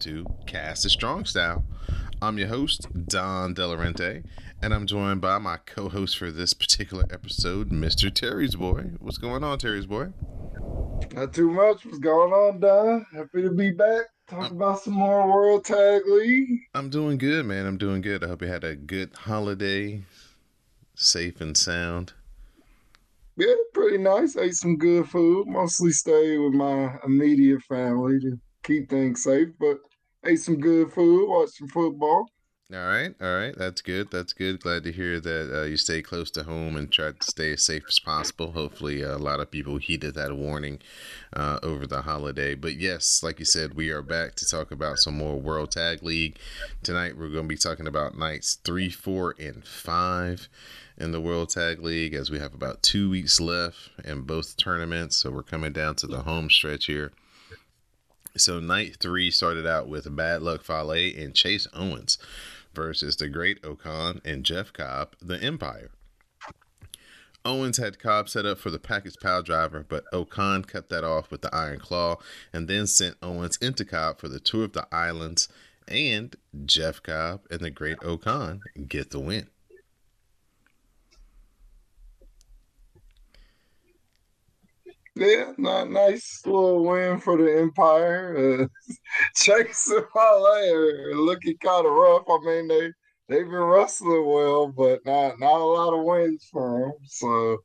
To Cast a Strong Style. I'm your host, Don Delarente, and I'm joined by my co host for this particular episode, Mr. Terry's Boy. What's going on, Terry's Boy? Not too much. What's going on, Don? Happy to be back. Talk about some more World Tag League. I'm doing good, man. I'm doing good. I hope you had a good holiday, safe and sound. Yeah, pretty nice. Ate some good food. Mostly stayed with my immediate family to keep things safe, but ate some good food, watched some football. All right, all right. That's good. That's good. Glad to hear that uh, you stay close to home and try to stay as safe as possible. Hopefully, uh, a lot of people heeded that warning uh, over the holiday. But yes, like you said, we are back to talk about some more World Tag League. Tonight, we're going to be talking about nights three, four, and five in the World Tag League as we have about two weeks left in both tournaments. So we're coming down to the home stretch here. So night three started out with Bad Luck Fale and Chase Owens versus the Great O-Khan and Jeff Cobb, the Empire. Owens had Cobb set up for the package pile driver, but O-Khan cut that off with the Iron Claw and then sent Owens into Cobb for the Tour of the Islands, and Jeff Cobb and the Great O-Khan get the win. Yeah, not nice little win for the Empire. Uh, Chase and Fale are looking kind of rough. I mean, they they've been wrestling well, but not not a lot of wins for them. So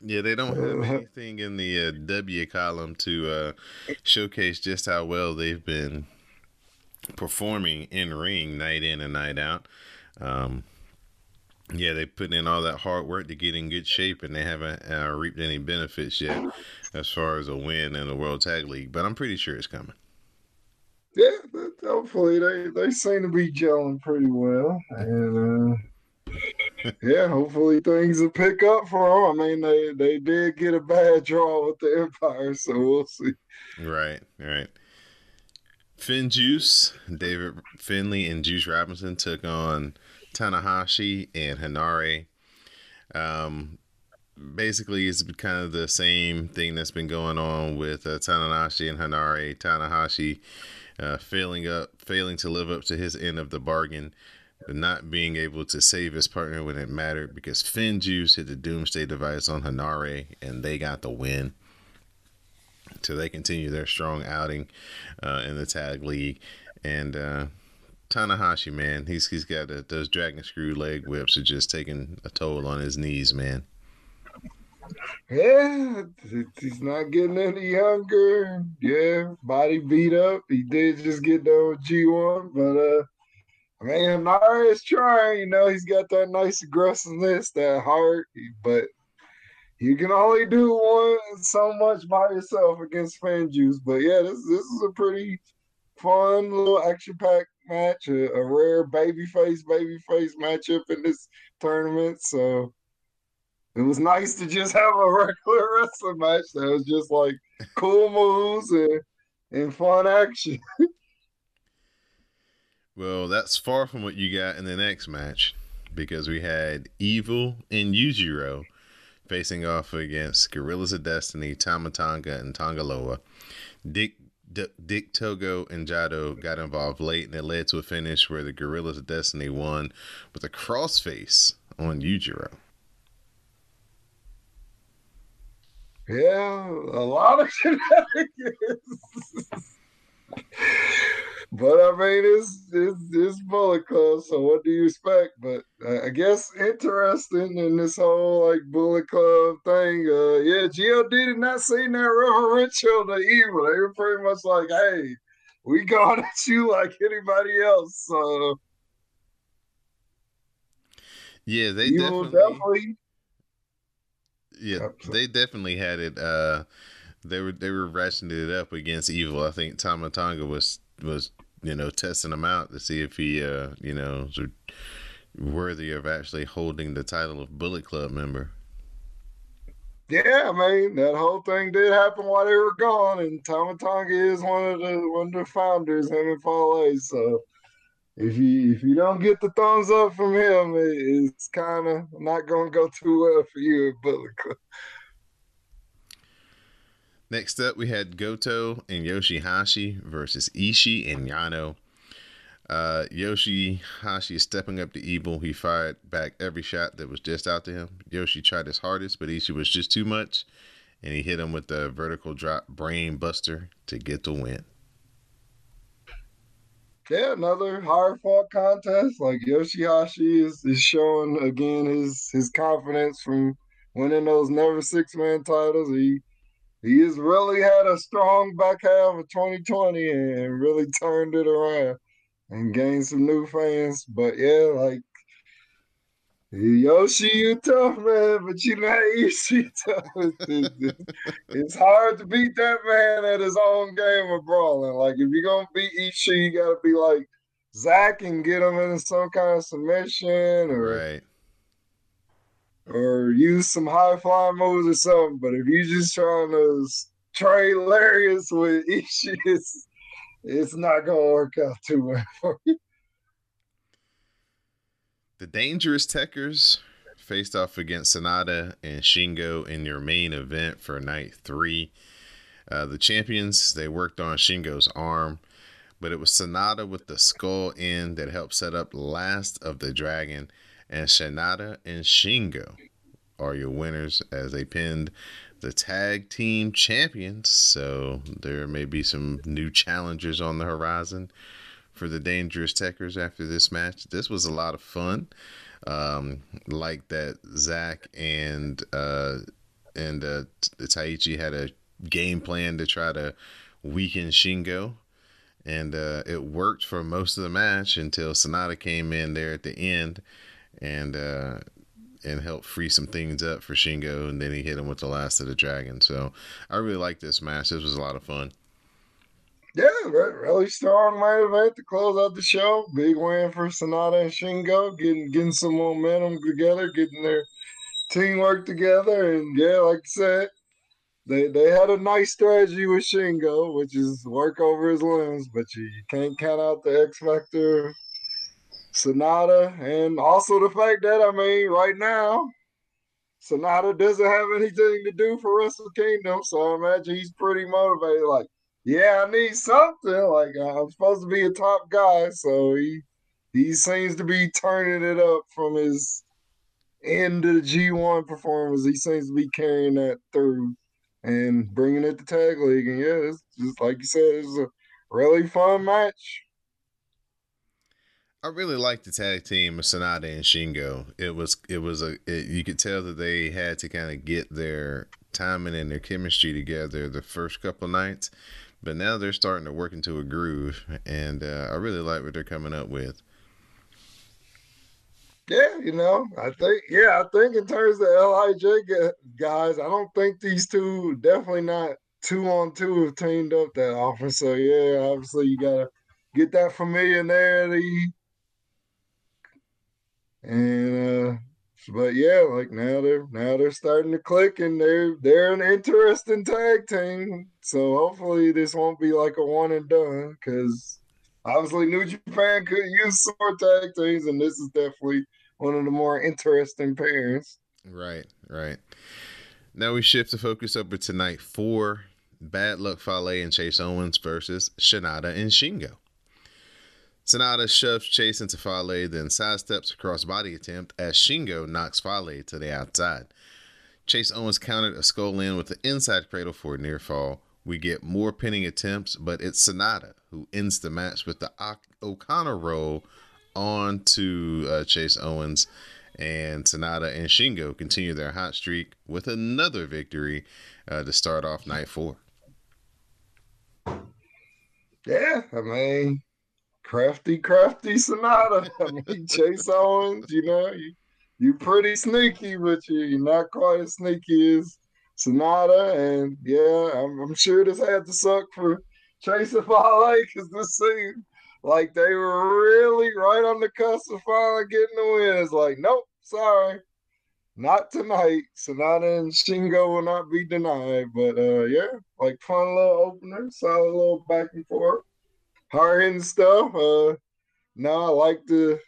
Yeah, they don't have anything in the uh, W column to uh, showcase just how well they've been performing in ring night in and night out. Um, yeah, they put in all that hard work to get in good shape, and they haven't uh, reaped any benefits yet as far as a win in the World Tag League. But I'm pretty sure it's coming. yeah, hopefully they they seem to be gelling pretty well, and uh, yeah, hopefully things will pick up for them. I mean, they they did get a bad draw with the Empire, so we'll see. Right, right. Finn Juice, David Finlay, and Juice Robinson took on Tanahashi and Henare. Um, basically, it's kind of the same thing that's been going on with uh, Tanahashi and Henare. Tanahashi uh, failing up, failing to live up to his end of the bargain, not being able to save his partner when it mattered because Finn Juice hit the Doomsday device on Henare and they got the win. So they continue their strong outing uh, in the tag league, and uh, Tanahashi, man, he's he's got a, those dragon screw leg whips are just taking a toll on his knees, man. Yeah, he's not getting any younger. Yeah, body beat up. He did just get done with G1, but uh, I mean, is trying. You know, he's got that nice aggressiveness, that heart, but you can only do one so much by yourself against Finn Juice. But yeah, this this is a pretty fun little action packed match, a, a rare babyface babyface matchup in this tournament. So it was nice to just have a regular wrestling match that was just like cool moves and, and fun action. Well, that's far from what you got in the next match because we had Evil and Yujiro facing off against Gorillas of Destiny, Tama Tonga, and Tanga Loa. Dick D- Dick Togo and Jado got involved late, and it led to a finish where the Gorillas of Destiny won with a crossface on Yujiro. Yeah, a lot of shenanigans. But I mean, it's it's it's Bullet Club, so what do you expect? But uh, I guess interesting in this whole like Bullet Club thing. Uh, yeah, God did not see that reverential to evil. They were pretty much like, "Hey, we going at you like anybody else." So Yeah, they definitely, definitely yeah, they definitely had it. Uh, they were they were ratcheting it up against Evil. I think Tama Tonga was was you know, testing him out to see if he, uh, you know, is worthy of actually holding the title of Bullet Club member. Yeah, I mean that whole thing did happen while they were gone, and Tama Tonga is one of the one of the founders, him and Fale. So if you if you don't get the thumbs up from him, it, it's kind of not going to go too well for you at Bullet Club. Next up, we had Goto and Yoshihashi versus Ishii and Yano. Uh, Yoshihashi is stepping up to Evil. He fired back every shot that was just out to him. Yoshi tried his hardest, but Ishii was just too much, and he hit him with the vertical drop brain buster to get the win. Yeah, another hard fought contest. Like Yoshihashi is, is showing again his his confidence from winning those never six man titles. He he has really had a strong back half of 2020 and really turned it around and gained some new fans. But yeah, like Yoshi, you tough man, but you not easy tough. it's hard to beat that man at his own game of brawling. Like if you're gonna beat Ishii, you gotta be like Zack and get him in some kind of submission or right or use some high flying moves or something. But if you're just trying to trade lariats with Ishii, it's, it's not going to work out too well for you. The Dangerous Tekkers faced off against Sanada and Shingo in your main event for night three. Uh, the champions, they worked on Shingo's arm, but it was Sanada with the skull end that helped set up Last of the Dragon and Sanada and Shingo are your winners as they pinned the tag team champions. So there may be some new challengers on the horizon for the Dangerous Tekkers after this match. This was a lot of fun. Um, like that Zach and uh, and uh, Taichi had a game plan to try to weaken Shingo. And uh, it worked for most of the match until Sanada came in there at the end and uh, and help free some things up for Shingo, and then he hit him with the last of the dragon. So I really like this match. This was a lot of fun. Yeah, really strong main event to close out the show. Big win for Sanada and Shingo, getting getting some momentum together, getting their teamwork together, and yeah, like I said, they they had a nice strategy with Shingo, which is work over his limbs, but you, you can't count out the X Factor Sanada, and also the fact that I mean, right now, Sanada doesn't have anything to do for Wrestle Kingdom, so I imagine he's pretty motivated. Like, yeah, I need something. Like, I'm supposed to be a top guy, so he he seems to be turning it up from his end of the G1 performance. He seems to be carrying that through and bringing it to tag league. And yeah, it's just like you said, it's a really fun match. I really liked the tag team of Sanada and Shingo. It was it was a it, you could tell that they had to kind of get their timing and their chemistry together the first couple nights, but now they're starting to work into a groove, and uh, I really like what they're coming up with. Yeah, you know, I think yeah, I think in terms of Lij guys, I don't think these two definitely not two on two have teamed up that often. So yeah, obviously you gotta get that familiarity and uh but yeah, like now they're now they're starting to click and they're they're an interesting tag team. So hopefully this won't be like a one and done because obviously New Japan could use some more tag teams, and this is definitely one of the more interesting pairs. Right, right. Now we shift the focus over to night four. Bad Luck Fale and Chase Owens versus Sanada and Shingo. Sanada shoves Chase into Fale, then sidesteps a crossbody attempt as Shingo knocks Fale to the outside. Chase Owens countered a Skull End with the inside cradle for a near fall. We get more pinning attempts, but it's Sanada who ends the match with the O'Connor roll on to uh, Chase Owens. And Sanada and Shingo continue their hot streak with another victory uh, to start off night four. Yeah, I mean, crafty, crafty Sanada. I mean, Chase Owens, you know, you, you're pretty sneaky, but you, you're not quite as sneaky as Sanada. And yeah, I'm, I'm sure this had to suck for Chase Fale because this seems like they were really right on the cusp of finally getting the win. It's like, nope, sorry. Not tonight. Sanada and Shingo will not be denied. But uh yeah, like fun little opener, solid little back and forth. Hard hitting stuff. Uh no, I like the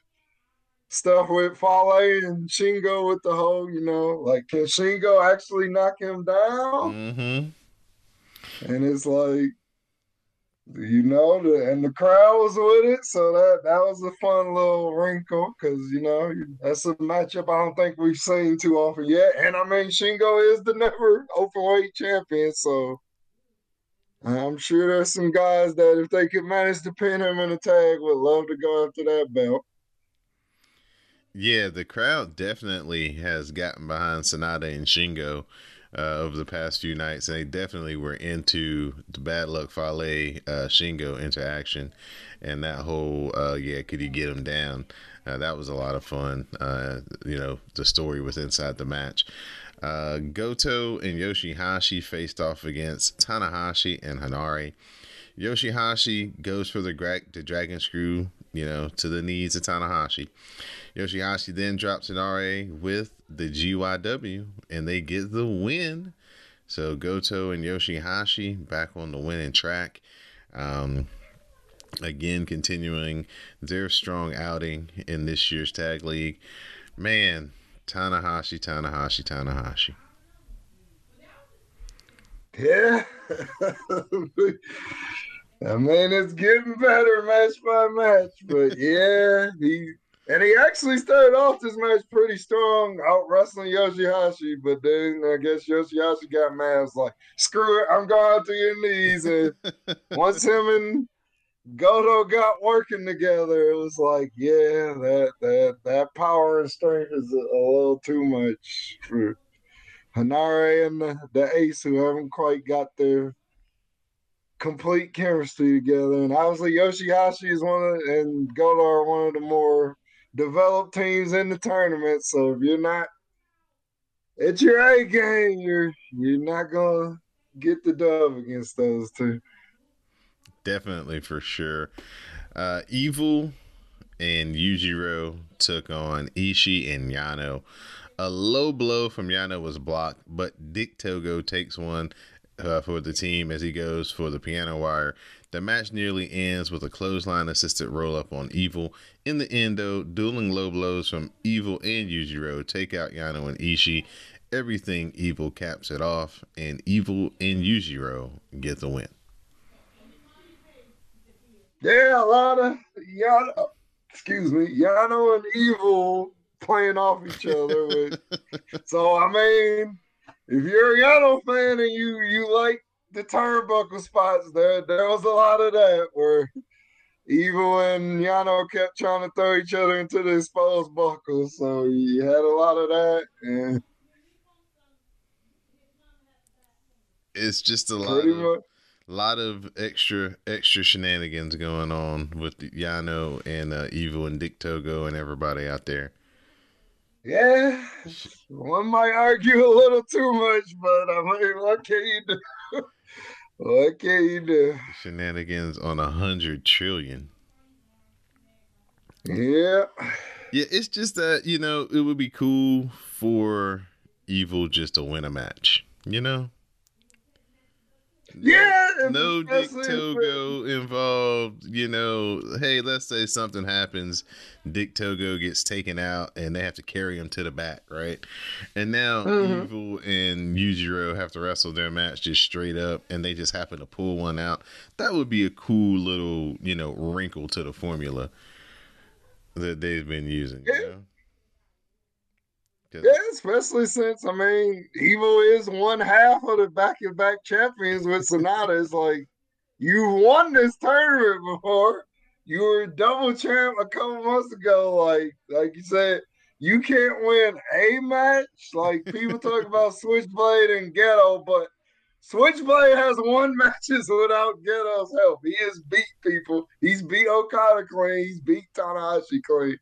stuff with Fale and Shingo with the whole, you know, like can Shingo actually knock him down? Mm-hmm. And it's like you know, the, and the crowd was with it, so that that was a fun little wrinkle because you know that's a matchup I don't think we've seen too often yet. And I mean, Shingo is the never openweight champion, so I'm sure there's some guys that if they could manage to pin him in a tag, would love to go after that belt. Yeah, the crowd definitely has gotten behind Sanada and Shingo uh, over the past few nights, and they definitely were into the Bad Luck Fale uh, Shingo interaction, and that whole uh, yeah, could you get him down? Uh, that was a lot of fun. Uh, you know, the story was inside the match. Uh, Goto and Yoshihashi faced off against Tanahashi and Henare. Yoshihashi goes for the, gra- the dragon screw, you know, to the knees of Tanahashi. Yoshihashi then drops Henare with the GYW, and they get the win. So Goto and Yoshihashi back on the winning track. Um, again, continuing their strong outing in this year's tag league. Man, Tanahashi, Tanahashi, Tanahashi. Yeah. I mean, it's getting better match by match, but yeah, he and he actually started off this match pretty strong, out wrestling Yoshihashi, but then I guess Yoshihashi got mad. It's like, screw it, I'm going out to your knees. And once him and Goto got working together, it was like, yeah, that that that power and strength is a, a little too much for Henare and the, the Ace, who haven't quite got their complete chemistry together. And obviously, Yoshihashi is one of and Goto are one of the more developed teams in the tournament. So if you're not it's your A game, you're you're not gonna get the dub against those two. Definitely for sure. Uh, Evil and Yujiro took on Ishii and Yano. A low blow from Yano was blocked, but Dick Togo takes one uh, for the team as he goes for the piano wire. The match nearly ends with a clothesline assisted roll up on Evil. In the end, though, dueling low blows from Evil and Yujiro take out Yano and Ishii. Everything Evil caps it off, and Evil and Yujiro get the win. Yeah, a lot of Yano, excuse me, Yano and Evil playing off each other. With, so I mean, if you're a Yano fan and you you like the turnbuckle spots, there there was a lot of that where Evil and Yano kept trying to throw each other into the exposed buckles. So you had a lot of that, and it's just a lot of much. Lot of extra extra shenanigans going on with Yano and uh, Evil and Dick Togo and everybody out there. Yeah, one might argue a little too much, but I mean, what can you do? what can you do? Shenanigans on a hundred trillion. Yeah. Yeah, it's just that, you know, it would be cool for Evil just to win a match, you know? Yeah, no Dick Togo involved. You know, hey, let's say something happens, Dick Togo gets taken out, and they have to carry him to the back, right? And now mm-hmm. Evil and Yujiro have to wrestle their match just straight up, and they just happen to pull one out. That would be a cool little, you know, wrinkle to the formula that they've been using. Yeah. You know? Yeah, especially since I mean, Evil is one half of the back-to-back champions with Sanada. It's like you've won this tournament before. You were double champ a couple months ago. Like, like you said, you can't win a match. Like people talk about Switchblade and Gedo, but Switchblade has won matches without Gedo's help. He has beat people. He's beat Okada clean. He's beat Tanahashi clean.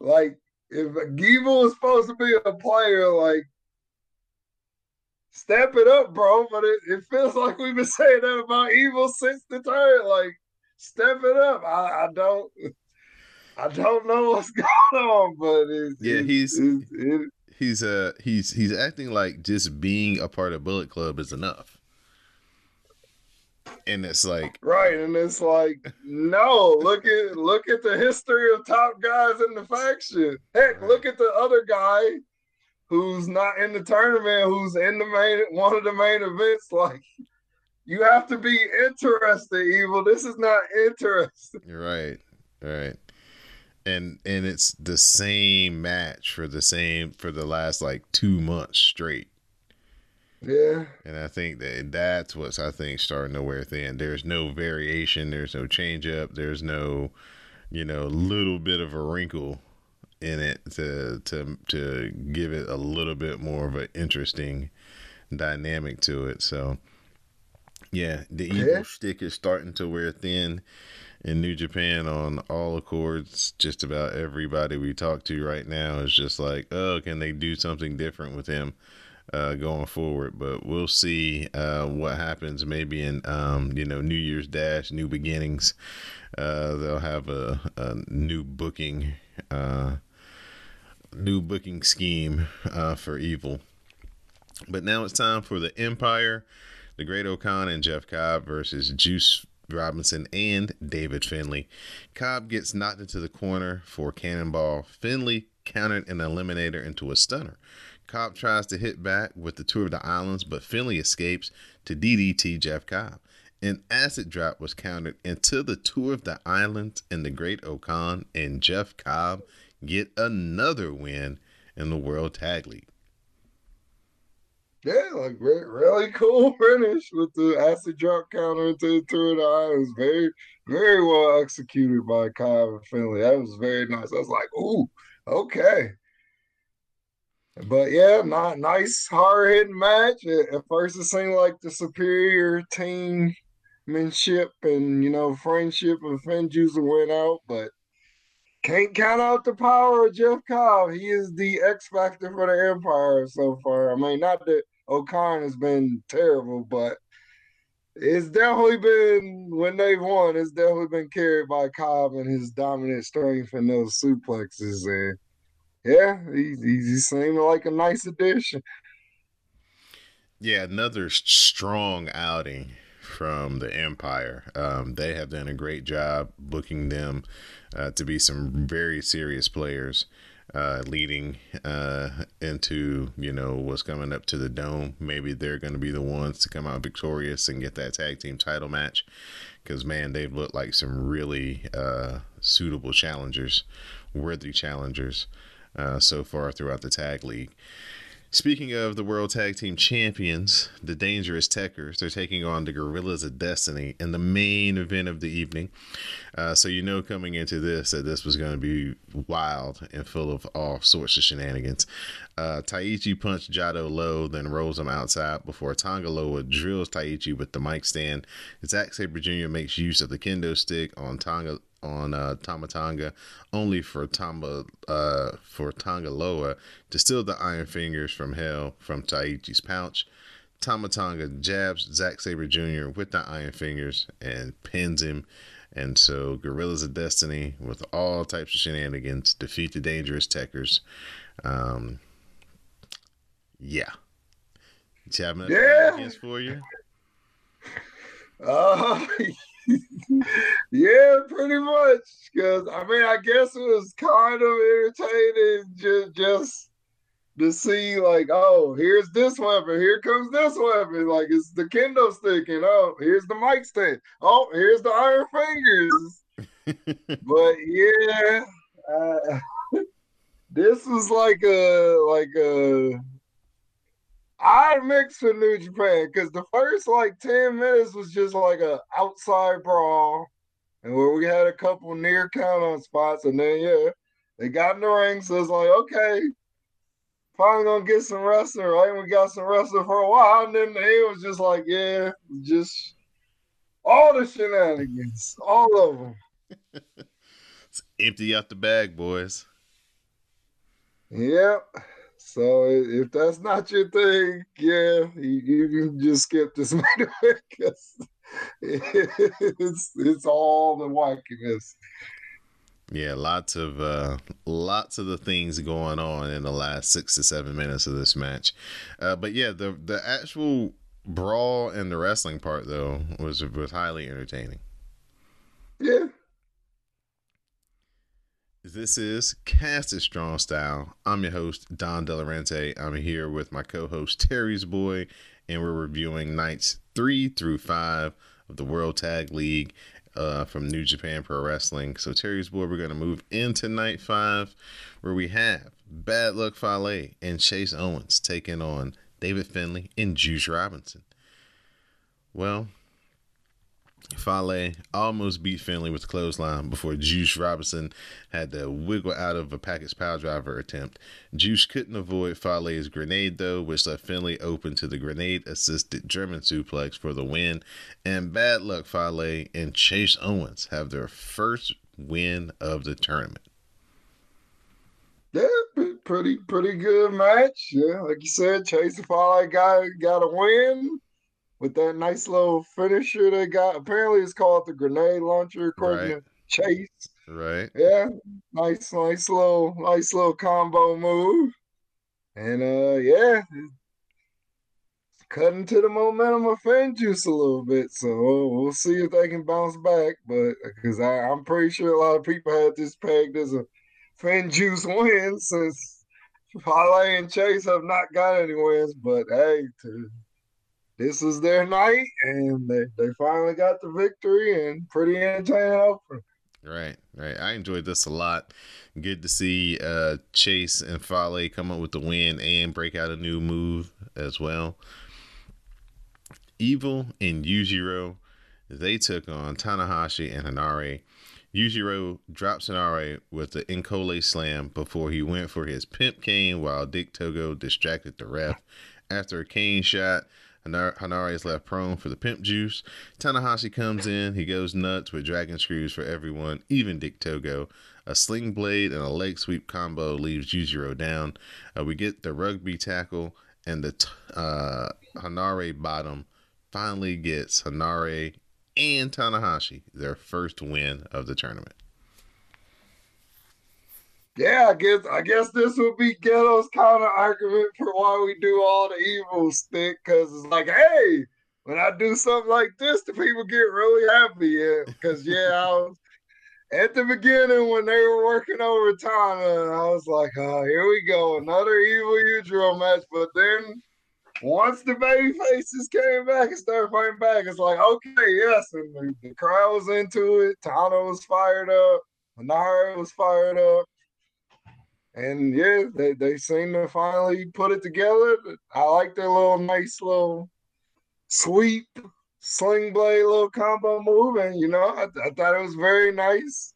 Like if Evil is supposed to be a player, like step it up, bro. But it, it feels like we've been saying that about Evil since the turn. Like step it up. I, I don't. I don't know what's going on, but it's, yeah, it's, he's it's, it, he's uh he's he's acting like just being a part of Bullet Club is enough. And it's like right, and it's like no. Look at look at the history of top guys in the faction. Heck, Right. look at the other guy who's not in the tournament, who's in the main one of the main events. Like you have to be interested, evil. This is not interesting. You're right, right, and and it's the same match for the same for the last like two months straight, Yeah, and I think that that's what's I think starting to wear thin. There's no variation, there's no change up, there's no, you know, little bit of a wrinkle in it to to to give it a little bit more of an interesting dynamic to it. So. Yeah, the evil Yeah. stick is starting to wear thin in New Japan on all accords. Just about everybody we talk to right now is just like, oh, can they do something different with him uh, going forward? But we'll see uh, what happens. Maybe in um, you know New Year's Dash, New Beginnings, uh, they'll have a, a new booking, uh, new booking scheme uh, for Evil. But now it's time for the Empire, the Great O-Khan and Jeff Cobb versus Juice Robinson and David Finlay. Cobb gets knocked into the corner for cannonball. Finlay countered an eliminator into a stunner. Cobb tries to hit back with the Tour of the Islands, but Finlay escapes to DDT Jeff Cobb. An acid drop was countered into the Tour of the Islands, and the Great O-Khan and Jeff Cobb get another win in the World Tag League. yeah, like re- really cool finish with the acid drop counter into the Tour of the Islands. Very, very well executed by Cobb and Finlay. That was very nice. I was like, ooh, okay. But yeah, not nice, hard hitting match. At, first, it seemed like the superior teammanship and you know friendship of Finn went out, but can't count out the power of Jeff Cobb. He is the X factor for the Empire so far. I mean, not that O-Khan has been terrible, but it's definitely been when they've won. It's definitely been carried by Cobb and his dominant strength and those suplexes. And yeah, he, he, he seemed like a nice addition. Yeah, another strong outing from the Empire. Um, they have done a great job booking them uh, to be some very serious players, uh, leading uh, into you know what's coming up to the dome. Maybe they're going to be the ones to come out victorious and get that tag team title match. Because man, they've looked like some really uh, suitable challengers, worthy challengers uh, so far throughout the tag league. Speaking of the World Tag Team Champions, the Dangerous Tekkers, they're taking on the Gorillas of Destiny in the main event of the evening. Uh, so you know coming into this that this was going to be wild and full of all sorts of shenanigans. Uh, Taichi punched Jado low, then rolls him outside before Tanga Loa drills Taichi with the mic stand. Zack Sabre Jr. makes use of the kendo stick on Tonga on uh, Tama Tonga, only for Tamba uh, for Tanga Loa to steal the Iron Fingers from Hell from Taichi's pouch. Tama Tonga jabs Zack Sabre Jr. with the Iron Fingers and pins him. And so Gorillas of Destiny, with all types of shenanigans, defeat the Dangerous Tekkers. Um, yeah. Do you have enough Yeah. for you? Uh, yeah, pretty much. Because I mean, I guess it was kind of irritating just just to see like, oh, here's this weapon, here comes this weapon, like it's the kendo stick, and oh, here's the mic stand, oh, here's the iron fingers. but yeah, uh, this was like a like a I mixed with New Japan because the first like 10 minutes was just like a outside brawl and where we had a couple near count on spots and then yeah, they got in the ring, so it's like, okay, finally gonna get some wrestling, right? We got some wrestling for a while, and then it was just like, yeah, just all the shenanigans, all of them. It's empty out the bag, boys. Yep. So if that's not your thing, yeah, you, you can just skip this main event 'cause it's it's all the wackiness. Yeah, lots of uh, lots of the things going on in the last six to seven minutes of this match. Uh, but yeah, the the actual brawl and the wrestling part though was was highly entertaining. Yeah. This is Cast It Strong Style. I'm your host, Don Delarente. I'm here with my co-host Terry's Boy, and we're reviewing nights three through five of the World Tag League uh, from New Japan Pro Wrestling. So Terry's Boy, we're going to move into night five, where we have Bad Luck Fale and Chase Owens taking on David Finlay and Juice Robinson. Well, Fale almost beat Finlay with the clothesline before Juice Robinson had to wiggle out of a package power driver attempt. Juice couldn't avoid Fale's grenade though, which left Finlay open to the grenade assisted German suplex for the win. And bad luck, Fale and Chase Owens have their first win of the tournament. Yeah, pretty pretty good match. Yeah, like you said, Chase and Fale got got a win with that nice little finisher they got. Apparently, it's called the grenade launcher, according right. to Chase. Right. Yeah. Nice, nice little, nice little combo move. And uh, yeah, cutting to the momentum of FinJuice a little bit. So we'll see if they can bounce back. But because I'm pretty sure a lot of people had this pegged as a FinJuice win since Fale and Chase have not got any wins. But hey, to this is their night, and they, they finally got the victory and pretty entertaining opener. Right, right. I enjoyed this a lot. Good to see uh, Chase and Fale come up with the win and break out a new move as well. Evil and Yujiro, they took on Tanahashi and Henare. Yujiro drops Henare with the Enkole slam before he went for his pimp cane while Dick Togo distracted the ref. After a cane shot, Henare is left prone for the pimp juice. Tanahashi comes in. He goes nuts with dragon screws for everyone, even Dick Togo. A sling blade and a leg sweep combo leaves Yujiro down. Uh, we get the rugby tackle, and the t- uh, Henare bottom finally gets Henare and Tanahashi their first win of the tournament yeah, I guess I guess this would be Gedo's of argument for why we do all the evil stick, because it's like, hey, when I do something like this, the people get really happy. Because yeah, I was at the beginning when they were working over time, and I was like, oh, here we go, another evil Yujiro match. But then once the baby faces came back and started fighting back, it's like, okay, yes, and the, the crowd was into it. Tana was fired up. Henare was fired up and yeah, they, they seem to finally put it together. I like their little nice little sweep sling blade little combo move, and you know, I, I thought it was very nice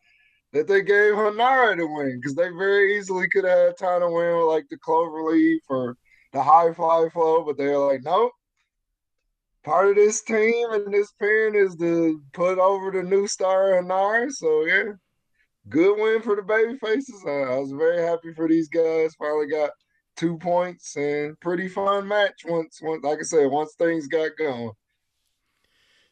that they gave Henare to win because they very easily could have had time to win with like the clover leaf or the high fly flow, but they're like, nope. Part of this team and this parent is to put over the new star Henare. So yeah, good win for the baby faces. Uh, I was very happy for these guys. Finally got two points and pretty fun match once once like I said, once things got going.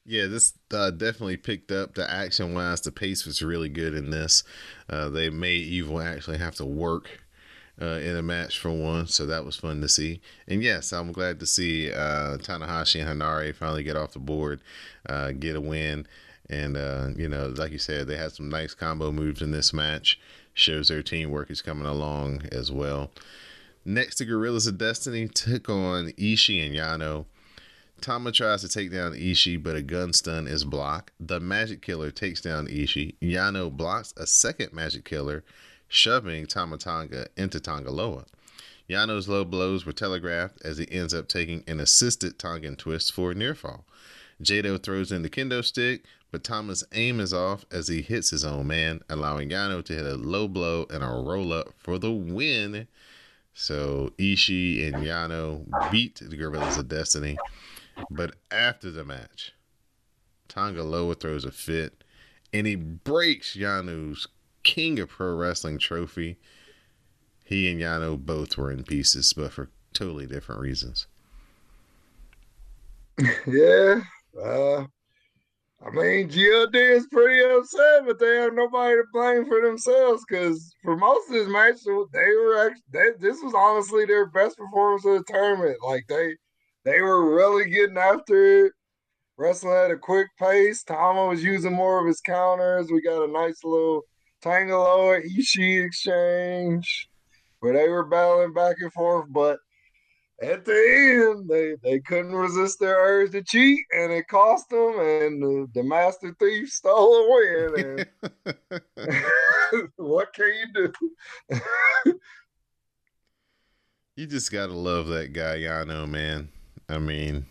Yeah, this uh, definitely picked up the action wise. The pace was really good in this. Uh, they made Evil actually have to work uh, in a match for one, so that was fun to see. And yes, I'm glad to see uh, Tanahashi and Henare finally get off the board, uh, get a win. And, uh, you know, like you said, they had some nice combo moves in this match. Shows their teamwork is coming along as well. Next to Gorillas of Destiny took on Ishii and Yano. Tama tries to take down Ishii, but a gun stun is blocked. The Magic Killer takes down Ishii. Yano blocks a second Magic Killer, shoving Tama Tonga into Tanga Loa. Yano's low blows were telegraphed as he ends up taking an assisted Tongan twist for a near fall. Jado throws in the kendo stick, but Tama's aim is off as he hits his own man, allowing Yano to hit a low blow and a roll up for the win. So Ishii and Yano beat the Guerrillas of Destiny. But after the match, Tanga Loa throws a fit and he breaks Yano's King of Pro Wrestling trophy. He and Yano both were in pieces, but for totally different reasons. Yeah. Uh, I mean, GLD is pretty upset, but they have nobody to blame for themselves because for most of this match, they were actually they, this was honestly their best performance of the tournament. Like they they were really getting after it, wrestling at a quick pace. Tama was using more of his counters. We got a nice little Tanga Loa Ishii exchange where they were battling back and forth, but at the end, they, they couldn't resist their urge to cheat, and it cost them. And the, the master thief stole a win. And what can you do? you just gotta love that guy, Yano, man. I mean,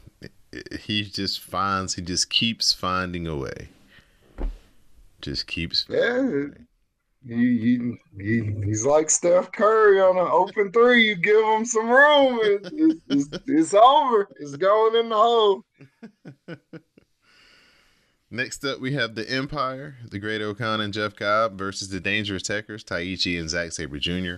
he just finds, he just keeps finding a way. Just keeps. Yeah, he, he, he's like Steph Curry on an open three. You give him some room, it, it, it's, it's over. It's going in the hole. Next up, we have the Empire, the Great-O-Khan and Jeff Cobb versus the Dangerous Tekkers, Taichi and Zack Sabre Jr.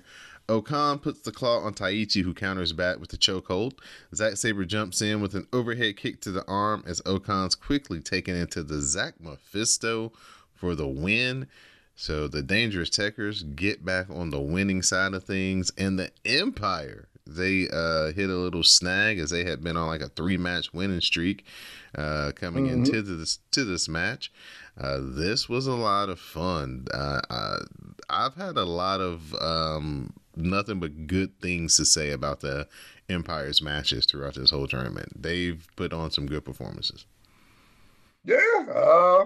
O-Khan puts the claw on Taichi, who counters back with the chokehold. Zack Sabre jumps in with an overhead kick to the arm as O-Khan's quickly taken into the Zack Mephisto for the win. So the Dangerous Tekkers get back on the winning side of things, and the Empire they uh, hit a little snag as they had been on like a three match winning streak uh, coming mm-hmm. into this to this match. Uh, this was a lot of fun. Uh, uh, I've had a lot of um, nothing but good things to say about the Empire's matches throughout this whole tournament. They've put on some good performances. Yeah, uh,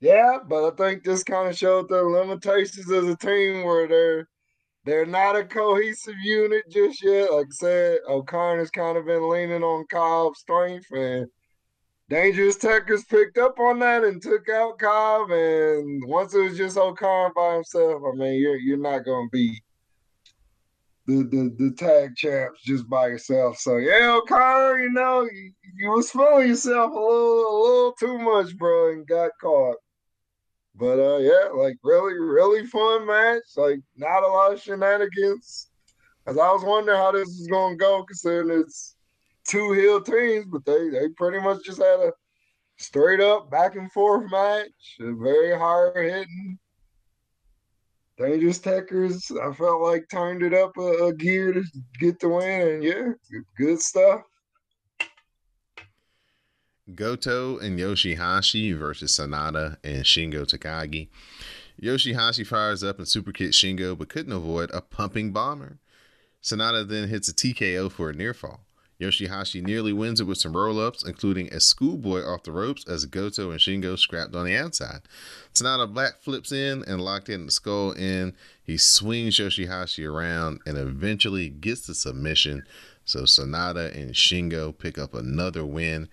yeah, but I think this kind of showed the limitations as a team where they're they're not a cohesive unit just yet. Like I said, O-Khan's kind of been leaning on Cobb's strength and Dangerous Tekkers picked up on that and took out Cobb. And once it was just O-Khan by himself, I mean, you're you're not gonna be the, the the tag champs just by yourself. So yeah, O-Khan, you know, you, you was feeling yourself a little a little too much, bro, and got caught. But uh, yeah, like really, really fun match. Like not a lot of shenanigans. As I was wondering how this was gonna go, considering it's two heel teams, but they they pretty much just had a straight up back and forth match, very hard hitting. Dangerous Tekkers, I felt like turned it up a, a gear to get the win, and yeah, good stuff. Goto and Yoshihashi versus Sanada and Shingo Takagi. Yoshihashi fires up and super kicks Shingo, but couldn't avoid a pumping bomber. Sanada then hits a TKO for a near fall. Yoshihashi nearly wins it with some roll ups, including a schoolboy off the ropes as Goto and Shingo scrapped on the outside. Sanada back flips in and locked in the Skull End. He swings Yoshihashi around and eventually gets the submission. So Sanada and Shingo pick up another win.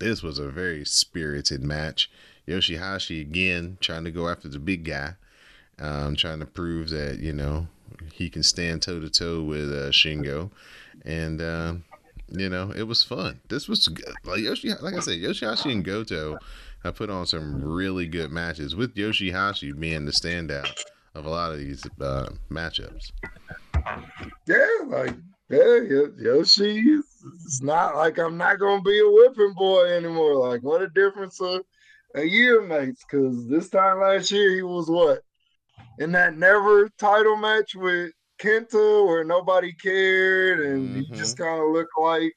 This was a very spirited match. Yoshihashi again trying to go after the big guy, um, trying to prove that you know he can stand toe to toe with uh, Shingo, and uh, you know it was fun. This was good. like Yoshi, like I said, Yoshihashi and Goto have put on some really good matches with Yoshihashi being the standout of a lot of these uh, matchups. Yeah, like yeah, Yoshi it's not like I'm not gonna be a whipping boy anymore. Like what a difference a, a year makes. Cause this time last year he was what in that never title match with Kenta where nobody cared and mm-hmm. he just kind of looked like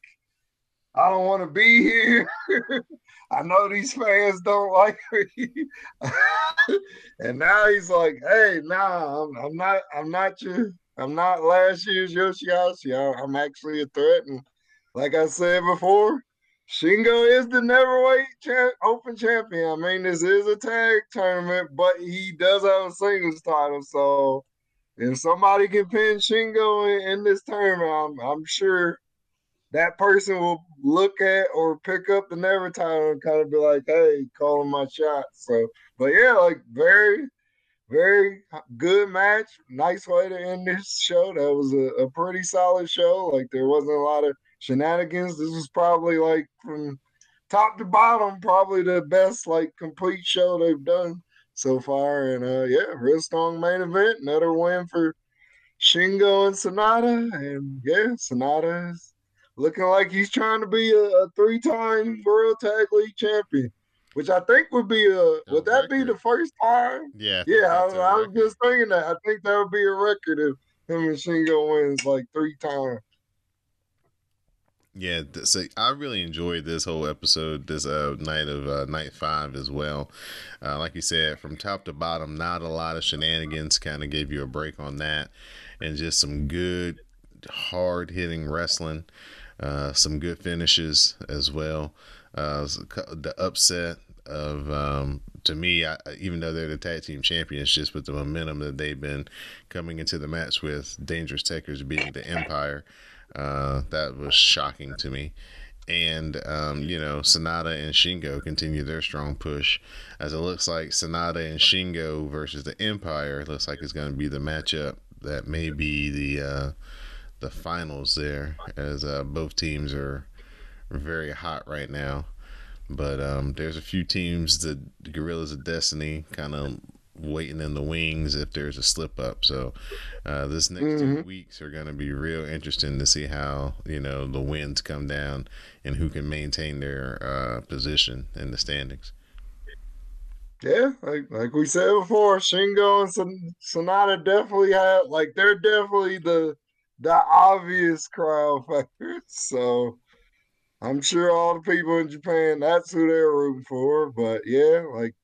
I don't want to be here. I know these fans don't like me. and now he's like, hey, nah, I'm, I'm not I'm not your I'm not last year's Yoshihashi. I'm actually a threat and like I said before, Shingo is the neverweight champ, open champion. I mean, this is a tag tournament, but he does have a singles title. So if somebody can pin Shingo in, in this tournament, I'm, I'm, sure that person will look at or pick up the never title and kind of be like, hey, calling my shot. So, but yeah, like very, very good match. Nice way to end this show. That was a, a pretty solid show. Like there wasn't a lot of shenanigans. This was probably like from top to bottom, probably the best like complete show they've done so far. And uh yeah, real strong main event. Another win for Shingo and Sanada. And yeah, Sanada is looking like he's trying to be a, a three-time World Tag League champion. Which I think would be a would that be the first time? Yeah, Yeah, I, I was just thinking that. I think that would be a record if him and Shingo wins like three times. Yeah, so I really enjoyed this whole episode, this uh, night of uh, night five as well. Uh, like you said, from top to bottom, not a lot of shenanigans. Kind of gave you a break on that, and just some good, hard hitting wrestling. Uh, some good finishes as well. Uh, the upset of um, to me, I, even though they're the tag team champions, just with the momentum that they've been coming into the match with, Dangerous Tekkers beating the Empire. Uh, that was shocking to me. And, um, you know, Sanada and Shingo continue their strong push as it looks like Sanada and Shingo versus the Empire looks like it's going to be the matchup that may be the, uh, the finals there as uh, both teams are very hot right now. But um, there's a few teams, the Guerrillas of Destiny, kind of waiting in the wings if there's a slip up. So uh, this next two Mhm. weeks are going to be real interesting to see how you know the winds come down and who can maintain their uh, position in the standings. Yeah, like like we said before, Shingo and Son- Sanada definitely have like they're definitely the the obvious crowd favorites. So I'm sure all the people in Japan that's who they're rooting for. But yeah, like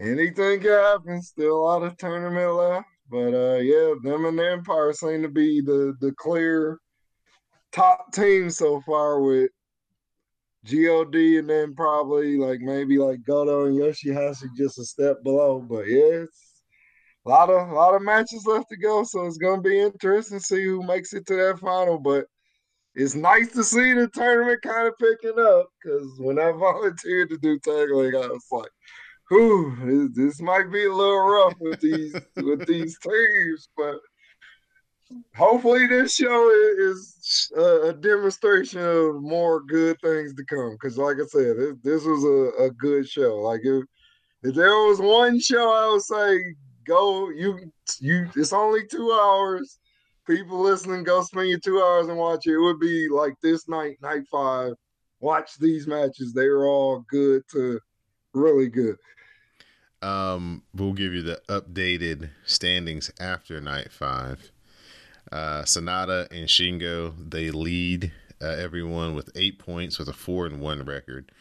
anything can happen. Still a lot of tournament left. But uh yeah, them and the Empire seem to be the the clear top team so far with God and then probably like maybe like Goto and Yoshihashi just a step below. But yeah, it's a lot of a lot of matches left to go, so it's gonna be interesting to see who makes it to that final. But it's nice to see the tournament kind of picking up because when I volunteered to do tag I was like, "Whew, this, might be a little rough with these with these teams." But hopefully, this show is a, a demonstration of more good things to come. Because, like I said, this, this was a, a good show. Like if if there was one show, I would say go. You you. It's only two hours. People listening, go spend your two hours and watch it. It would be like this night, night five. Watch these matches. They were all good to really good. Um, we'll give you the updated standings after night five. Uh, Sanada and Shingo they lead uh, everyone with eight points with a four and one record.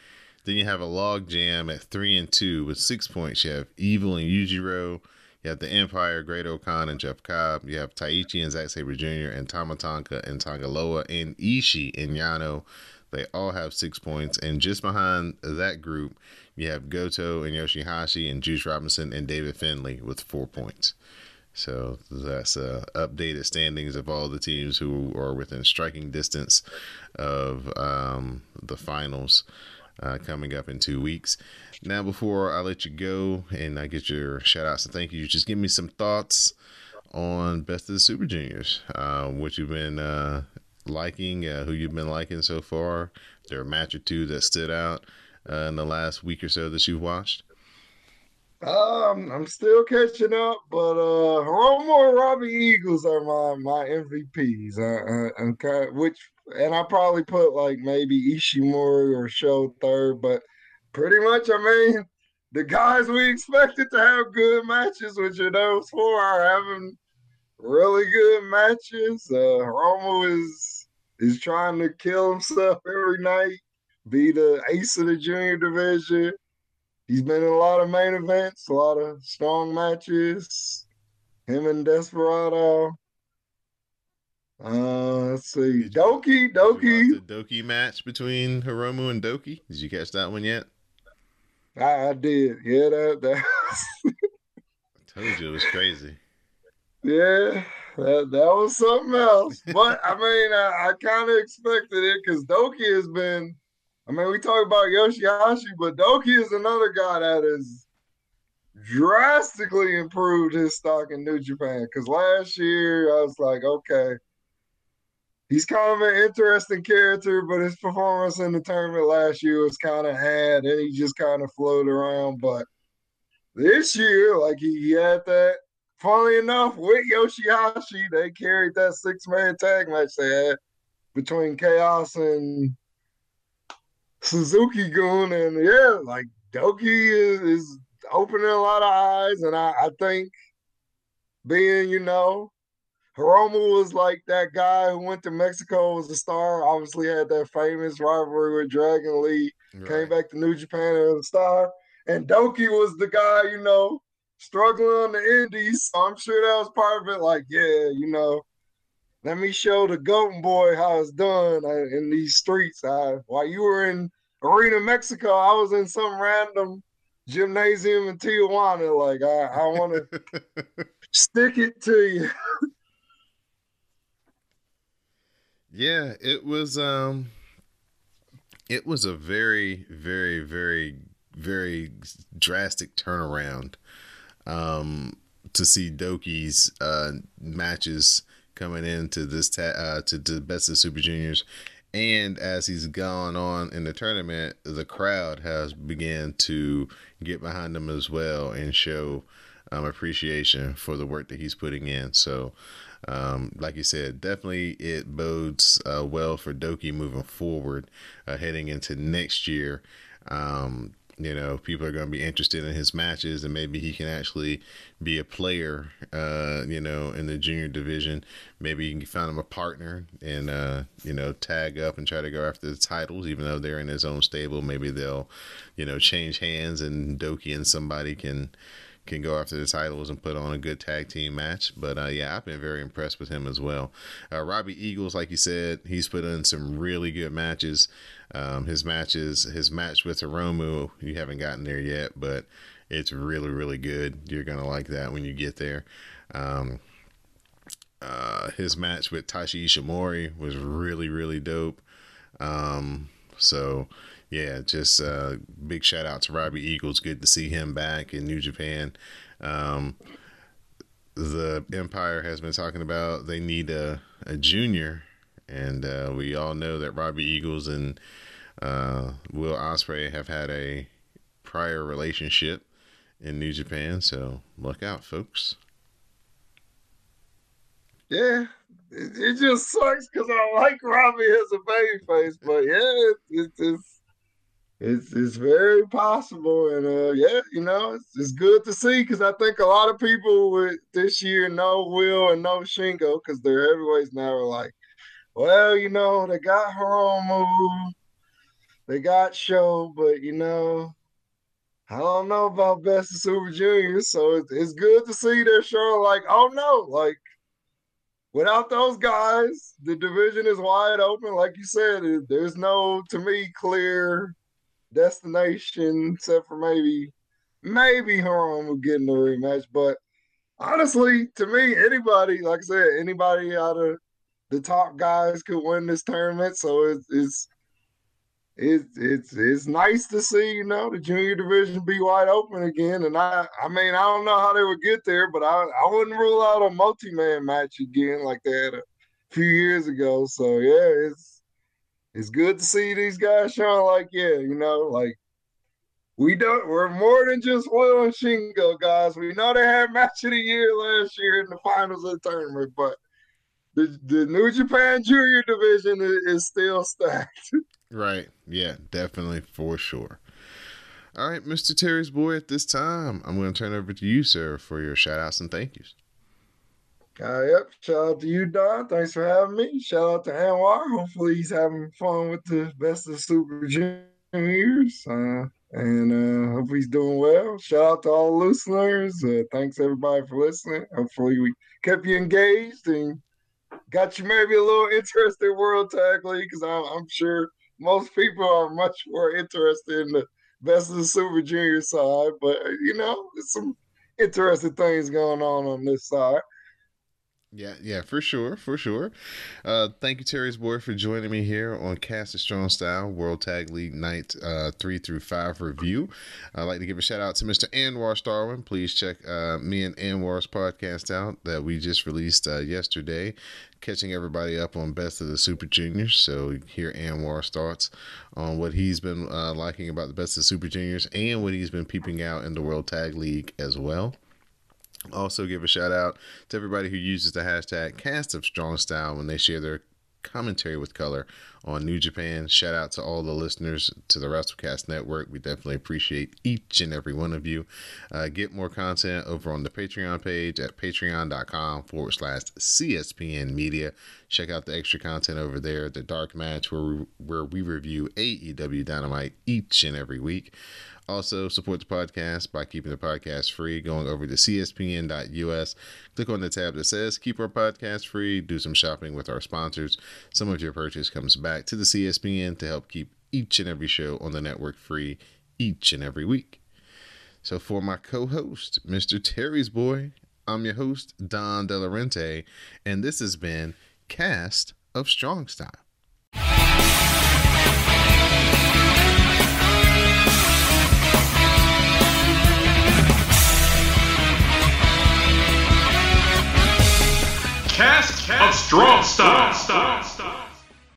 Then you have a log jam at three and two with six points. You have Evil and Yujiro. You have the Empire, Great O-Khan, and Jeff Cobb. You have Taichi and Zack Sabre Jr. and Tama Tonga and Tanga Loa and Ishii and Yano. They all have six points. And just behind that group, you have Goto and Yoshihashi and Juice Robinson and David Finlay with four points. So that's uh, updated standings of all the teams who are within striking distance of um, the finals uh, coming up in two weeks. Now, before I let you go and I get your shout outs and thank you, just give me some thoughts on Best of the Super Juniors. Uh, what you've been uh, liking, uh, who you've been liking so far. There are a match or two that stood out uh, in the last week or so that you've watched. Um, I'm still catching up, but uh, Hiromu and Robbie Eagles are my my MVPs. I'm kind which, and I probably put like maybe Ishimori or Show third, but pretty much, I mean, the guys we expected to have good matches, which are those four, are having really good matches. Uh, Hiromu is is trying to kill himself every night, be the ace of the junior division. He's been in a lot of main events, a lot of strong matches. Him and Desperado. Uh, let's see. Douki, Douki. the Douki match between Hiromu and Douki. Did you catch that one yet? I, I did. Yeah, that that. I told you it was crazy. yeah, that that was something else. But I mean, I, I kind of expected it because Douki has been. I mean, we talk about Yoshihashi, but Douki is another guy that has drastically improved his stock in New Japan. Because last year I was like, okay, he's kind of an interesting character, but his performance in the tournament last year was kind of had, and he just kind of floated around. But this year, like he, had that. Funnily enough, with Yoshihashi, they carried that six man tag match they had between Chaos and Suzuki Gun, and yeah, like Douki is, is opening a lot of eyes, and I, I think being, you know, Hiromu was like that guy who went to Mexico was a star. Obviously had that famous rivalry with Dragon Lee. Right. Came back to New Japan and was a star. And Douki was the guy, you know, struggling on the indies. So I'm sure that was part of it. Like, yeah, you know, let me show the Golden Boy how it's done uh, in these streets. I, while you were in Arena Mexico, I was in some random gymnasium in Tijuana. Like, I, I want to stick it to you. Yeah, it was um it was a very very very very drastic turnaround um to see Douki's uh matches coming into this ta- uh to the best of super juniors. And as he's gone on in the tournament the crowd has began to get behind him as well and show um, appreciation for the work that he's putting in. So um, like you said, definitely it bodes uh, well for Douki moving forward, uh, heading into next year. Um, you know, people are going to be interested in his matches, and maybe he can actually be a player. Uh, you know, in the junior division, maybe you can find him a partner and uh, you know tag up and try to go after the titles, even though they're in his own stable. Maybe they'll, you know, change hands, and Douki and somebody can can go after the titles and put on a good tag team match. But uh, yeah, I've been very impressed with him as well. Uh, Robbie Eagles, like you said, he's put in some really good matches. Um, his matches, his match with Hiromu, you haven't gotten there yet, but it's really, really good. You're gonna like that when you get there. Um, uh, his match with Taiji Ishimori was really, really dope. Um, so yeah, just uh, big shout out to Robbie Eagles. Good to see him back in New Japan. Um, the Empire has been talking about they need a, a junior, and uh, we all know that Robbie Eagles and uh, Will Ospreay have had a prior relationship in New Japan. So look out, folks. Yeah, it, just sucks because I like Robbie as a baby face, but yeah, it, it, it's it's it's very possible, and uh, yeah, you know, it's, it's good to see because I think a lot of people with this year know Will and know Shingo because they're heavyweights now are like, well, you know, they got Hiromu, they got Show, but you know, I don't know about Best of Super Juniors, so it's, it's good to see they're showing like, oh no, like without those guys, the division is wide open. Like you said, there's no, to me, clear destination, except for maybe maybe Hiromu will get in the rematch. But honestly, to me, anybody, like I said, anybody out of the top guys could win this tournament. So it's it's it's it's it's nice to see, you know, the junior division be wide open again. And I I mean, I don't know how they would get there, but I, I wouldn't rule out a multi-man match again like they had a few years ago. So yeah, it's it's good to see these guys showing like, yeah, you know, like we don't we're more than just Will and Shingo, guys. We know they had match of the year last year in the finals of the tournament, but the, the New Japan Junior division is, is still stacked. right. Yeah, definitely for sure. All right, Mr. Terry's boy, at this time, I'm going to turn over to you, sir, for your shout outs and thank yous. Uh, yep. Shout out to you, Don. Thanks for having me. Shout out to Anwar. Hopefully he's having fun with the best of Super Juniors. Uh, and uh, hope he's doing well. Shout out to all the listeners. Uh, thanks everybody for listening. Hopefully we kept you engaged and got you maybe a little interested in World Tag League because I'm, I'm, sure most people are much more interested in the best of the Super Junior side. But you know, there's some interesting things going on on this side. Yeah, yeah, for sure, for sure. Uh, thank you, Terry's boy, for joining me here on Cast of Strong Style World Tag League Night uh, three through five review. I'd like to give a shout out to Mr. Anwar Starwin. Please check uh, me and Anwar's podcast out that we just released uh, yesterday, catching everybody up on Best of the Super Juniors. So hear Anwar's thoughts on what he's been uh, liking about the Best of the Super Juniors and what he's been peeping out in the World Tag League as well. Also, give a shout out to everybody who uses the hashtag Cast of Strong Style when they share their commentary with color on New Japan. Shout out to all the listeners to the WrestleCast Network. We definitely appreciate each and every one of you. Uh, get more content over on the Patreon page at patreon.com forward slash CSPN Media. Check out the extra content over there, the Dark Match, where we, where we review AEW Dynamite each and every week. Also, support the podcast by keeping the podcast free, going over to cspn.us. Click on the tab that says Keep Our Podcast Free. Do some shopping with our sponsors. Some of your purchase comes back to the CSPN to help keep each and every show on the network free each and every week. So, for my co host, Mr. Terry's Boy, I'm your host, Don Delarente, and this has been Cast of Strong Style. cast, cast of strong style. Strong style.